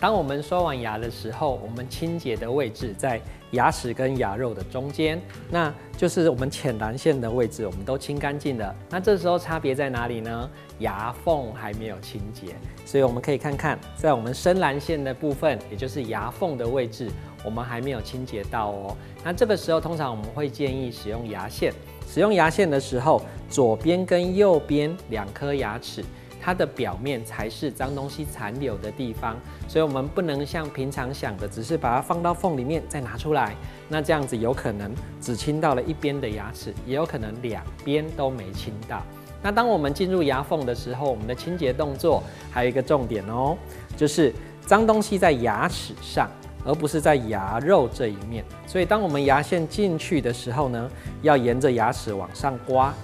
当我们刷完牙的时候我们清洁的位置在牙齿跟牙肉的中间那就是我们浅蓝线的位置我们都清干净了那这时候差别在哪里呢？牙缝还没有清洁所以我们可以看看在我们深蓝线的部分也就是牙缝的位置我们还没有清洁到哦。那这个时候通常我们会建议使用牙线使用牙线的时候左边跟右边两颗牙齿。它的表面才是脏东西残留的地方，所以我们不能像平常想的，只是把它放到缝里面再拿出来。那这样子有可能只清到了一边的牙齿，也有可能两边都没清到。那当我们进入牙缝的时候，我们的清洁动作还有一个重点哦，就是脏东西在牙齿上，而不是在牙肉这一面。所以当我们牙线进去的时候呢，要沿着牙齿往上刮。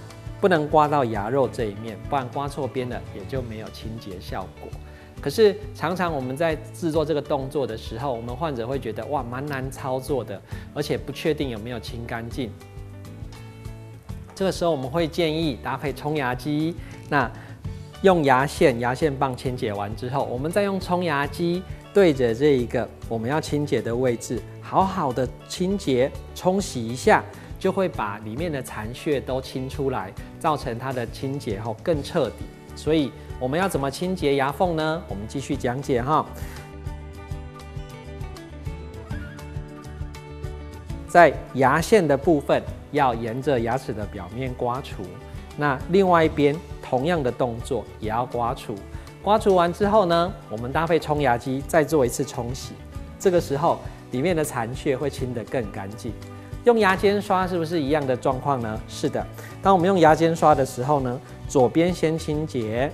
不能刮到牙肉这一面，不然刮错边了也就没有清洁效果。可是常常我们在制作这个动作的时候，我们患者会觉得哇蛮难操作的，而且不确定有没有清干净。这个时候我们会建议搭配冲牙机，那用牙线、牙线棒清洁完之后，我们再用冲牙机对着这一个我们要清洁的位置，好好的清洁冲洗一下。就会把里面的残屑都清出来，造成它的清洁后更彻底。所以我们要怎么清洁牙缝呢？我们继续讲解哈。在牙线的部分，要沿着牙齿的表面刮除。那另外一边同样的动作也要刮除。刮除完之后呢，我们搭配冲牙机再做一次冲洗。这个时候里面的残屑会清得更干净。用牙尖刷是不是一样的状况呢？是的。当我们用牙尖刷的时候呢，左边先清洁，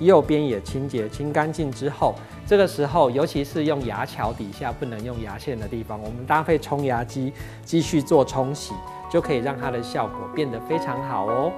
右边也清洁，清干净之后，这个时候尤其是用牙桥底下不能用牙线的地方，我们搭配冲牙机继续做冲洗，就可以让它的效果变得非常好哦。